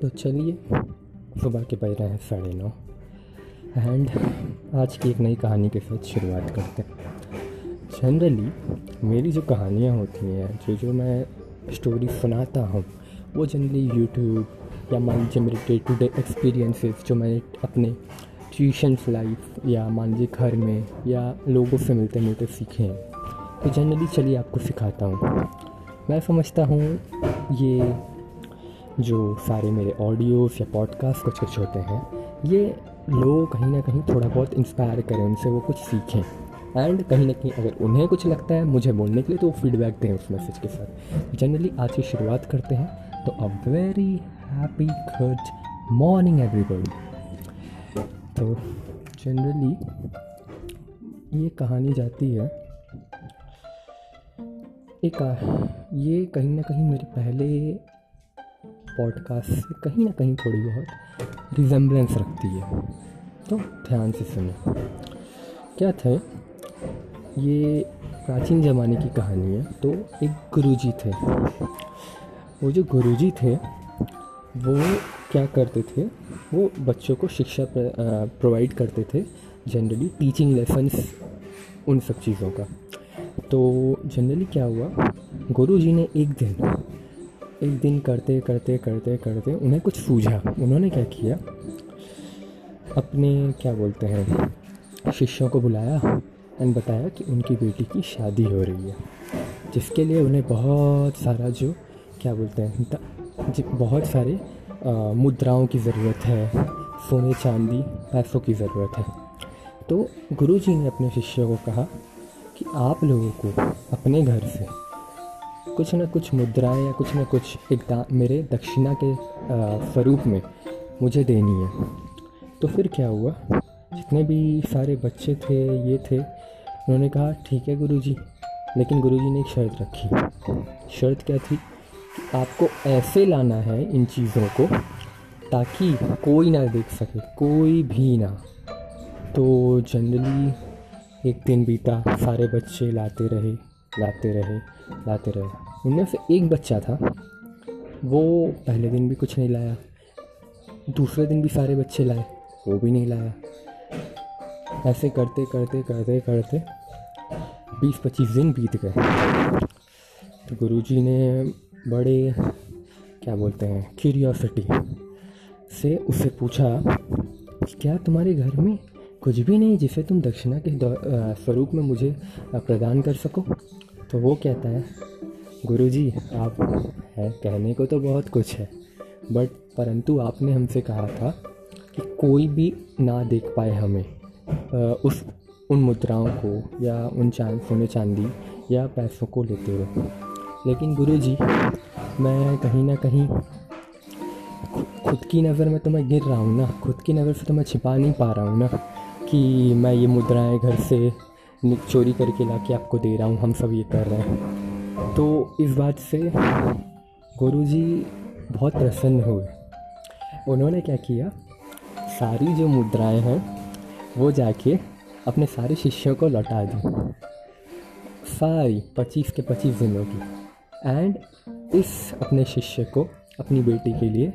तो चलिए, सुबह के बज रहे हैं साढ़े नौ। एंड आज की एक नई कहानी के साथ शुरुआत करते हैं। जनरली मेरी जो कहानियाँ होती हैं, जो जो मैं स्टोरी सुनाता हूँ, वो जनरली यूट्यूब या मान लीजिए मेरे डे टू डे एक्सपीरियंसेस जो मैंने अपने ट्यूशन लाइफ या मान लीजिए घर में या लोगों से मिलते मिलते सीखे हैं। तो जनरली चलिए आपको सिखाता हूँ। मैं समझता हूँ, ये जो सारे मेरे ऑडियोज़ या पॉडकास्ट कुछ कुछ होते हैं, ये लोग कहीं ना कहीं थोड़ा बहुत इंस्पायर करें, उनसे वो कुछ सीखें। एंड कहीं ना कहीं अगर उन्हें कुछ लगता है मुझे बोलने के लिए तो वो फीडबैक दें उस मैसेज के साथ। जनरली आज की शुरुआत करते हैं तो a very happy good morning everybody तो जनरली ये कहानी जाती है, एक ये कहीं ना कहीं मेरे पहले पॉडकास्ट से कहीं ना कहीं थोड़ी बहुत रिजेम्बलेंस रखती है। तो ध्यान से सुनो क्या था? ये प्राचीन ज़माने की कहानी है। तो एक गुरुजी थे। वो जो गुरुजी थे, वो क्या करते थे? वो बच्चों को शिक्षा प्रोवाइड करते थे जनरली टीचिंग लेसन्स उन सब चीज़ों का। तो जनरली क्या हुआ? गुरु जी ने एक दिन एक दिन करते करते करते करते उन्हें कुछ सूझा। उन्होंने क्या किया? अपने, क्या बोलते हैं, शिष्यों को बुलाया एंड बताया कि उनकी बेटी की शादी हो रही है, जिसके लिए उन्हें बहुत सारा जो, क्या बोलते हैं बहुत सारे मुद्राओं की ज़रूरत है, सोने, चांदी, पैसों की ज़रूरत है। तो गुरुजी ने अपने शिष्यों को कहा कि आप लोगों को अपने घर से कुछ ना कुछ मुद्राएँ या कुछ ना कुछ एक मेरे दक्षिणा के स्वरूप में मुझे देनी है। तो फिर क्या हुआ? जितने भी सारे बच्चे थे, ये थे, उन्होंने कहा, ठीक है गुरुजी। लेकिन गुरुजी ने एक शर्त रखी। शर्त क्या थी? कि आपको ऐसे लाना है इन चीज़ों को, ताकि कोई ना देख सके, कोई भी ना। तो जनरली एक दिन बीता, सारे बच्चे लाते रहे। लाते रहे लाते रहे। उनमें से एक बच्चा था, वो पहले दिन भी कुछ नहीं लाया, दूसरे दिन भी सारे बच्चे लाए, वो भी नहीं लाया। ऐसे करते करते करते करते बीस पच्चीस दिन बीत गए। तो गुरुजी ने बड़े, क्या बोलते हैं क्यूरियोसिटी से उससे पूछा क्या तुम्हारे घर में कुछ भी नहीं जिसे तुम दक्षिणा के स्वरूप में मुझे प्रदान कर सको? तो वो कहता है, गुरुजी, आप है, कहने को तो बहुत कुछ है, बट परंतु आपने हमसे कहा था कि कोई भी ना देख पाए हमें उस, उन मुद्राओं को या उन चाँद, सोने चांदी या पैसों को लेते हुए। लेकिन गुरुजी, मैं कहीं ना कहीं खुद की नज़र में तो मैं गिर रहा हूँ ना, खुद की नज़र से तो मैं छिपा नहीं पा रहा हूँ ना कि मैं ये मुद्राएँ घर से चोरी करके ला के आपको दे रहा हूँ, हम सब ये कर रहे हैं। तो इस बात से गुरु जी बहुत प्रसन्न हुए। उन्होंने क्या किया? सारी जो मुद्राएँ हैं, वो जाके अपने सारे शिष्यों को लौटा दी। सारी पच्चीस के पच्चीस दिनों की। एंड इस अपने शिष्य को, अपनी बेटी के लिए,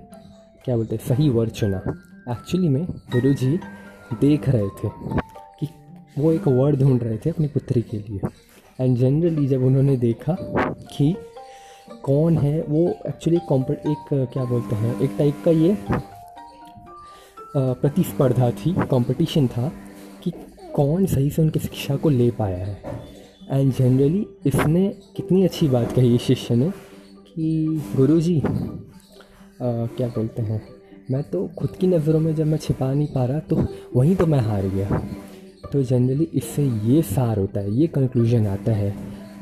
क्या बोलते सही वर्ड चुना। एक्चुअली में गुरु जी देख रहे थे। वो एक वर्ड ढूंढ रहे थे अपनी पुत्री के लिए। एंड जनरली जब उन्होंने देखा कि कौन है, वो एक्चुअली कॉम्प एक, क्या बोलते हैं, एक टाइप का ये प्रतिस्पर्धा थी कंपटीशन था कि कौन सही से उनकी शिक्षा को ले पाया है। एंड जनरली इसने कितनी अच्छी बात कही इस शिष्य ने कि गुरुजी क्या बोलते हैं, मैं तो खुद की नज़रों में जब मैं छिपा नहीं पा रहा तो वहीं तो मैं हार गया। तो जनरली इससे ये सार होता है, ये कंक्लूजन आता है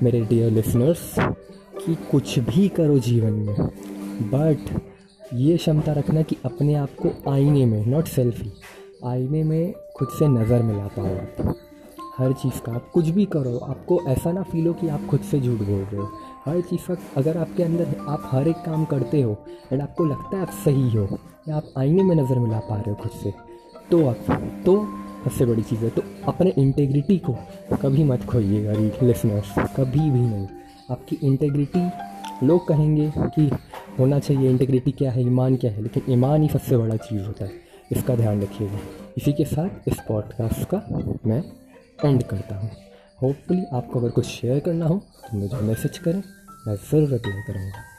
मेरे डियर लिसनर्स कि कुछ भी करो जीवन में बट ये क्षमता रखना कि अपने आप को आईने में नॉट सेल्फी आईने में खुद से नज़र मिला पाओ आप। हर चीज़ का आप कुछ भी करो, आपको ऐसा ना फील हो कि आप खुद से झूठ बोल रहे हो। हर चीज़ का अगर आपके अंदर, आप हर एक काम करते हो एंड आपको लगता है आप सही हो, या आप आईने में नज़र मिला पा रहे हो खुद से तो आप तो सबसे बड़ी चीज़ है। तो अपने इंटेग्रिटी को कभी मत खोइएगा लिसनर्स कभी भी नहीं। आपकी इंटेग्रिटी लोग कहेंगे कि होना चाहिए इंटेग्रिटी क्या है, ईमान क्या है, लेकिन ईमान ही सबसे बड़ा चीज़ होता है। इसका ध्यान रखिएगा। इसी के साथ इस पॉडकास्ट का मैं एंड करता हूँ। होपफुली आपको अगर कुछ शेयर करना हो तो मुझे मैसेज करें। मैं ज़रूर रिप्लाई करूँगा।